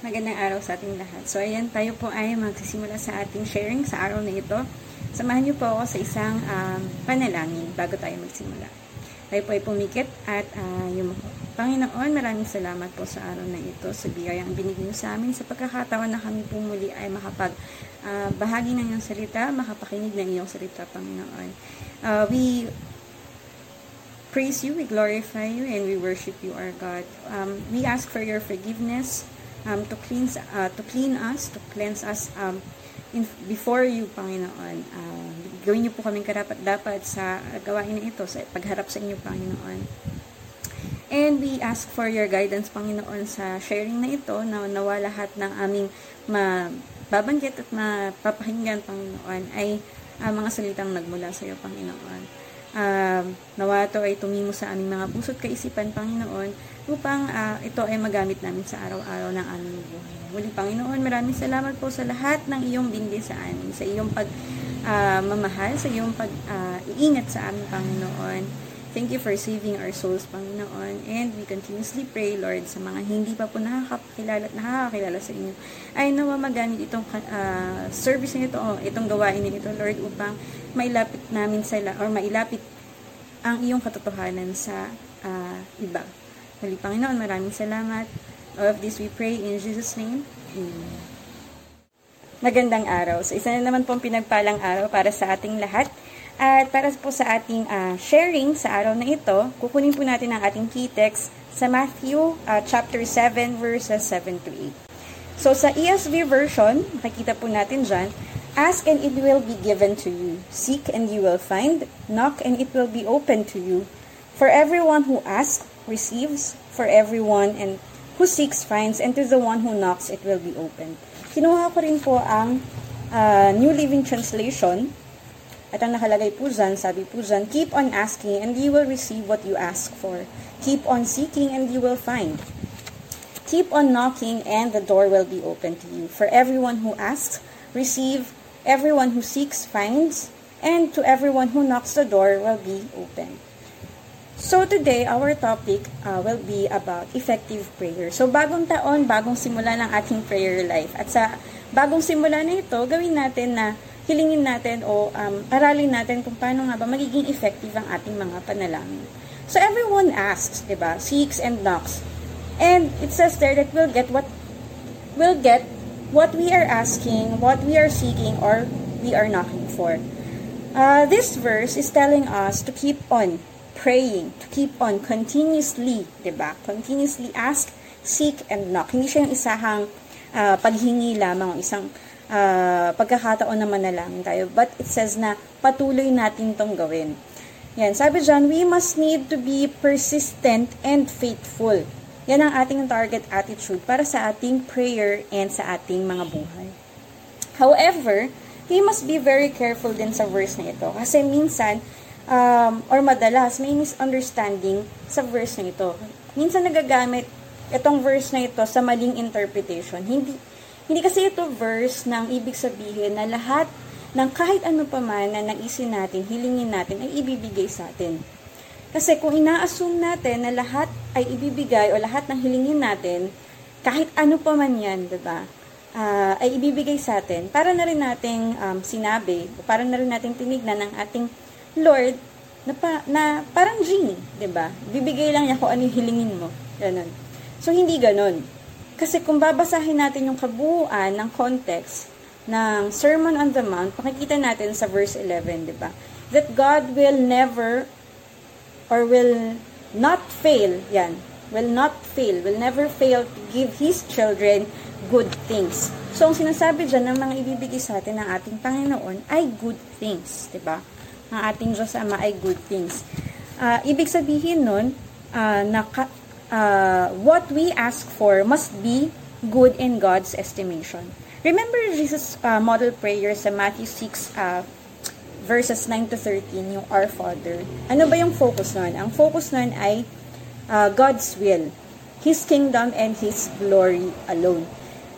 Magandang araw sa ating lahat. So, ayan, tayo po ay magsisimula sa ating sharing sa araw na ito. Samahan niyo po ako sa isang um, panalangin bago tayo magsimula. Tayo po ay pumikit at uh, yung Panginoon, maraming salamat po sa araw na ito, sa biyayang binigay niyo sa amin, sa pagkakataon na kami po muli ay makapag uh, bahagi ng iyong salita, makapakinig ng iyong salita, Panginoon. Uh, we praise you, we glorify you, and we worship you, our God. Um, we ask for your forgiveness, um, to cleanse uh, to clean us, to cleanse us um, in, before you, Panginoon. Uh, gawin niyo po kaming karapat-dapat sa gawain na ito, sa pagharap sa inyo, Panginoon. And we ask for your guidance, Panginoon, sa sharing na ito, na nawa lahat ng aming mababanggit at mapapahinggan, Panginoon, ay uh, mga salitang nagmula sa iyo, Panginoon. Uh, nawa ito ay tumimo sa aming mga puso't kaisipan, Panginoon, upang uh, ito ay magamit namin sa araw-araw ng aming buhay. Muli, Panginoon, maraming salamat po sa lahat ng iyong bindi sa amin, sa iyong pag uh, mamahal, sa iyong pag-iingat sa amin, Panginoon. Thank you for saving our souls, Panginoon. And we continuously pray, Lord, sa mga hindi pa po nakakakilala nakakakilala sa inyo, ay nawa magamit itong uh, service na ito, o itong gawain na ito, Lord, upang mailapit namin sa, or mailapit ang iyong katotohanan sa uh, iba. Muli, Panginoon, maraming salamat. All of this we pray in Jesus' name. Amen. Magandang araw. So, isa na naman pong pinagpalang araw para sa ating lahat. At para po sa ating uh, sharing sa araw na ito, kukunin po natin ang ating key text sa Matthew uh, chapter 7 verses 7 to 8. So sa ESV version, makikita po natin dyan, Ask and it will be given to you. Seek and you will find. Knock and it will be open to you. For everyone who asks receives, for everyone and who seeks finds, and to the one who knocks it will be opened. Kinuha ko rin po ang uh, New Living Translation. At ang nakalagay po dyan, sabi po dyan, Keep on asking and you will receive what you ask for. Keep on seeking and you will find. Keep on knocking and the door will be open to you. For everyone who asks, receive, everyone who seeks finds, and to everyone who knocks the door will be open. So today, our topic uh, will be about effective prayer. So bagong taon, bagong simula ng ating prayer life. At sa bagong simula na ito, gawin natin na hilingin natin o um, aralin natin kung paano nga ba magiging effective ang ating mga panalangin. So everyone asks, 'di ba? Seeks and knocks. And it says there that we'll get what we'll get what we are asking, what we are seeking or we are knocking for. Uh, this verse is telling us to keep on praying, to keep on continuously, di ba? Continuously ask, seek, and knock. Hindi siya yung isahang uh, paghingi lamang, isang uh, pagkakataon na manalangin tayo. But it says na patuloy natin tong gawin. Yan, sabi dyan, we must need to be persistent and faithful. Yan ang ating target attitude para sa ating prayer and sa ating mga buhay. However, we must be very careful din sa verse na ito. Kasi minsan, um, or madalas may misunderstanding sa verse na ito. Minsan nagagamit itong verse na ito sa maling interpretation. Hindi hindi kasi ito verse ng ibig sabihin na lahat ng kahit ano pa man na naisin natin, hilingin natin, ay ibibigay sa atin. Kasi kung ina-assume natin na lahat ay ibibigay o lahat ng hilingin natin, kahit ano pa man yan, di ba? Uh, ay ibibigay sa atin, para na rin nating um, sinabi, para na rin nating tinignan ng ating Lord, na, pa, na parang genie, ba diba? Bibigay lang niya kung ano yung hilingin mo. Ganun. So, hindi ganun. Kasi kung babasahin natin yung kabuuan ng context ng Sermon on the Mount, makikita natin sa verse 11, di ba? That God will never or will not fail, yan, will not fail, will never fail to give His children good things. So, ang sinasabi dyan ng mga ibibigay sa atin ng ating Panginoon ay good things, di ba? ng ating Diyos Ama ay good things. Uh, ibig sabihin nun, uh, na uh, what we ask for must be good in God's estimation. Remember Jesus' uh, model prayer sa Matthew 6, uh, verses 9 to 13, yung Our Father. Ano ba yung focus nun? Ang focus nun ay uh, God's will, His kingdom and His glory alone.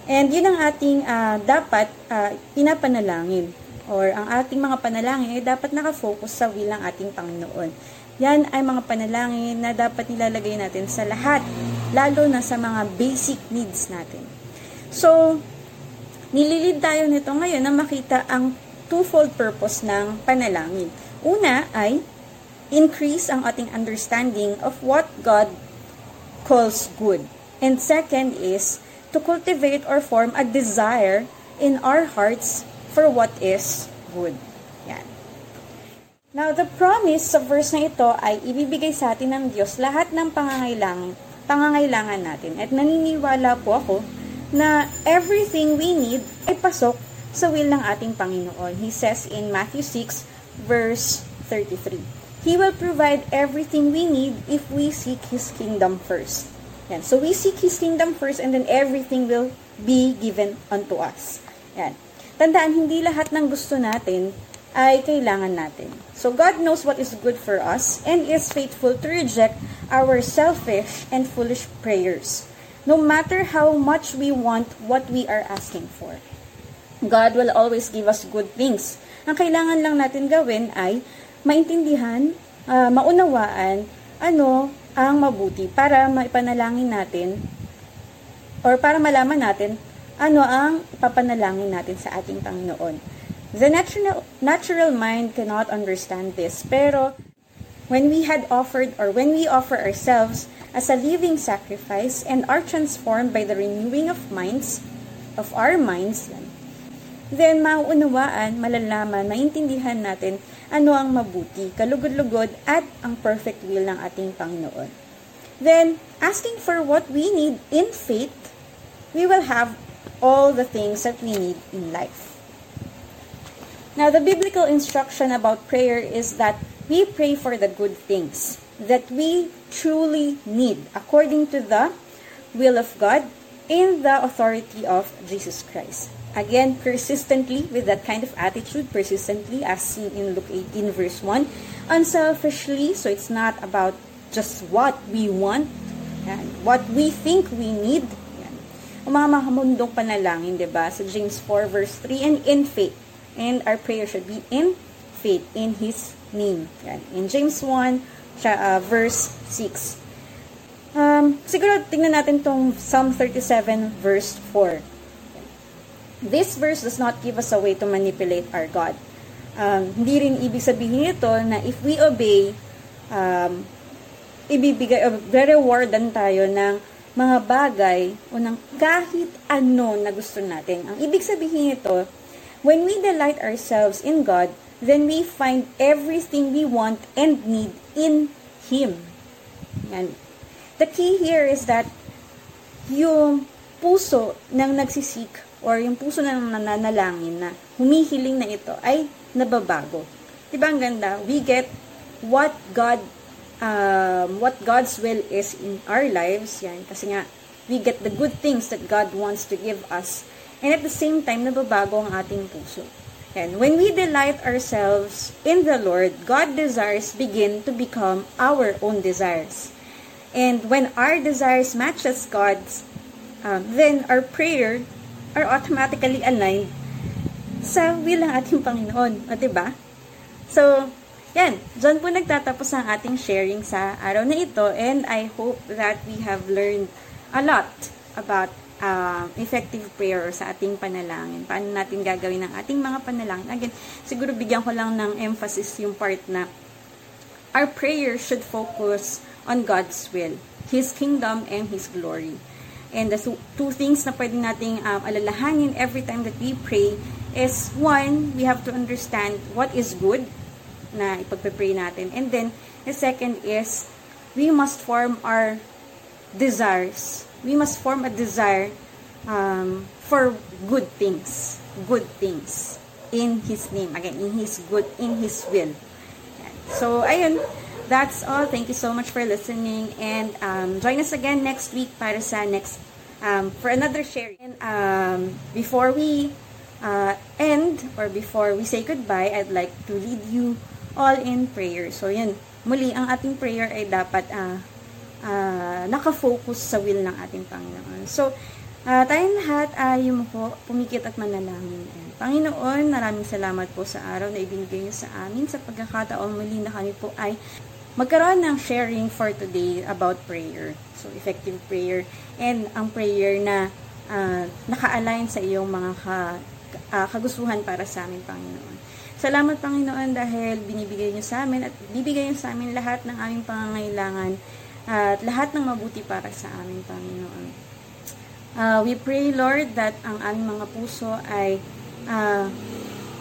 And yun ang ating uh, dapat uh, pinapanalangin or ang ating mga panalangin ay dapat nakafocus sa will ng ating Panginoon. Yan ay mga panalangin na dapat nilalagay natin sa lahat, lalo na sa mga basic needs natin. So, nililid tayo nito ngayon na makita ang twofold purpose ng panalangin. Una ay increase ang ating understanding of what God calls good. And second is to cultivate or form a desire in our hearts for what is good. Now, the promise sa verse na ito ay ibibigay sa atin ng Diyos lahat ng pangangailangan, pangangailangan natin. At naniniwala po ako na everything we need ay pasok sa will ng ating Panginoon. He says in Matthew 6 verse 33, He will provide everything we need if we seek His kingdom first. Yan. So we seek His kingdom first and then everything will be given unto us. Yan. Tandaan, hindi lahat ng gusto natin ay kailangan natin. So God knows what is good for us and is faithful to reject our selfish and foolish prayers. No matter how much we want what we are asking for. God will always give us good things. Ang kailangan lang natin gawin ay maintindihan, uh, maunawaan, ano ang mabuti para maipanalangin natin or para malaman natin ano ang papanalangin natin sa ating Panginoon. The natural, natural mind cannot understand this, pero when we had offered or when we offer ourselves as a living sacrifice and are transformed by the renewing of minds, of our minds, then maunawaan, malalaman, maintindihan natin ano ang mabuti, kalugod-lugod at ang perfect will ng ating Panginoon. Then, asking for what we need in faith, we will have all the things that we need in life. Now, the biblical instruction about prayer is that we pray for the good things that we truly need according to the will of God in the authority of Jesus Christ. Again, persistently, with that kind of attitude, persistently, as seen in Luke 18, verse 1. Unselfishly, so it's not about just what we want, yan, what we think we need. Yan. Ang mga mahamundong panalangin, di ba? Sa James 4, verse 3, and in faith. And our prayer should be in faith, in His name. Yan. In James 1, uh, verse 6. Um, siguro, tingnan natin tong Psalm 37, verse 4 this verse does not give us a way to manipulate our God. Um, hindi rin ibig sabihin ito na if we obey, um, ibibigay, uh, rewardan tayo ng mga bagay o ng kahit ano na gusto natin. Ang ibig sabihin ito, when we delight ourselves in God, then we find everything we want and need in Him. Yan. The key here is that yung puso ng nagsisik or yung puso na nananalangin na humihiling na ito ay nababago. Diba ang ganda? We get what God um, what God's will is in our lives. Yan. Kasi nga, we get the good things that God wants to give us. And at the same time, nababago ang ating puso. And when we delight ourselves in the Lord, God desires begin to become our own desires. And when our desires matches God's, um, then our prayer are automatically aligned sa will ng ating Panginoon. O, diba? So, yan. Diyan po nagtatapos ang ating sharing sa araw na ito and I hope that we have learned a lot about uh, effective prayer sa ating panalangin. Paano natin gagawin ang ating mga panalangin. Again, siguro bigyan ko lang ng emphasis yung part na our prayer should focus on God's will, His kingdom, and His glory. And the two things na pwede nating um, alalahanin every time that we pray is one, we have to understand what is good na ipagpe-pray natin. And then, the second is, we must form our desires. We must form a desire um, for good things. Good things. In His name. Again, in His good, in His will. So, ayun that's all. Thank you so much for listening. And um, join us again next week para sa next, um, for another sharing. And um, before we uh, end, or before we say goodbye, I'd like to lead you all in prayer. So, yun. Muli, ang ating prayer ay dapat uh, uh, nakafocus sa will ng ating Panginoon. So, uh, tayong lahat ay uh, po, pumikit at manalangin. Panginoon, maraming salamat po sa araw na ibinigay niyo sa amin sa pagkakataon muli na kami po ay magkaroon ng sharing for today about prayer. So, effective prayer. And ang prayer na uh, naka-align sa iyong mga ka, uh, kagustuhan para sa amin, Panginoon. Salamat, Panginoon, dahil binibigay niyo sa amin at bibigay niyo sa amin lahat ng aming pangangailangan at lahat ng mabuti para sa amin, Panginoon. Uh, we pray, Lord, that ang aming mga puso ay uh,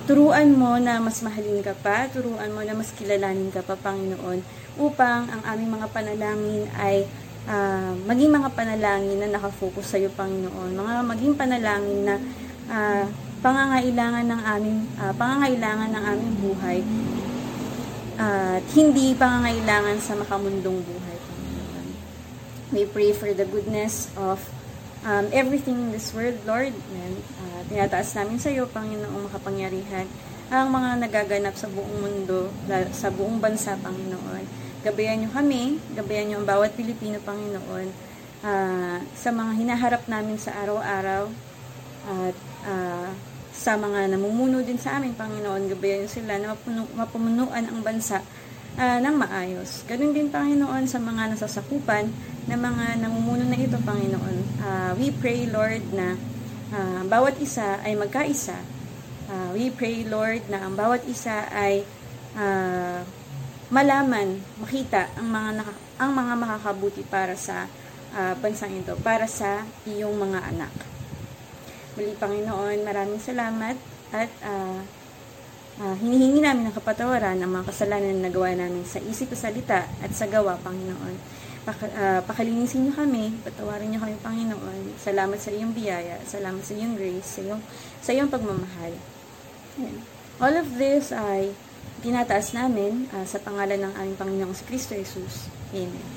turuan mo na mas mahalin ka pa, turuan mo na mas kilalanin ka pa, Panginoon, upang ang aming mga panalangin ay uh, maging mga panalangin na nakafocus sa iyo, Panginoon. Mga maging panalangin na uh, pangangailangan ng aming uh, pangangailangan ng aming buhay at uh, hindi pangangailangan sa makamundong buhay. We pray for the goodness of um, everything in this world, Lord. And, uh, tinataas namin sa iyo, Panginoong makapangyarihan, ang mga nagaganap sa buong mundo, sa buong bansa, Panginoon. Gabayan niyo kami, gabayan niyo ang bawat Pilipino, Panginoon, uh, sa mga hinaharap namin sa araw-araw, at uh, sa mga namumuno din sa amin, Panginoon, gabayan niyo sila na mapuno, mapumunuan ang bansa uh, ng maayos. Ganun din, Panginoon, sa mga nasasakupan na mga namumuno na ito, Panginoon. Uh, we pray, Lord, na uh, bawat isa ay magkaisa. Uh, we pray, Lord, na ang bawat isa ay uh, malaman, makita ang mga naka, ang mga makakabuti para sa uh, bansang ito, para sa iyong mga anak. Muli, Panginoon, maraming salamat at uh, Uh, hinihingi namin ng kapatawaran ang mga kasalanan na nagawa namin sa isip, sa salita, at sa gawa, Panginoon. Paka, uh, pakalinisin niyo kami, patawarin niyo kami, Panginoon. Salamat sa iyong biyaya, salamat sa iyong grace, sa iyong, sa iyong pagmamahal. Ayan. All of this ay tinataas namin uh, sa pangalan ng aming Panginoong si Kristo Jesus. Amen.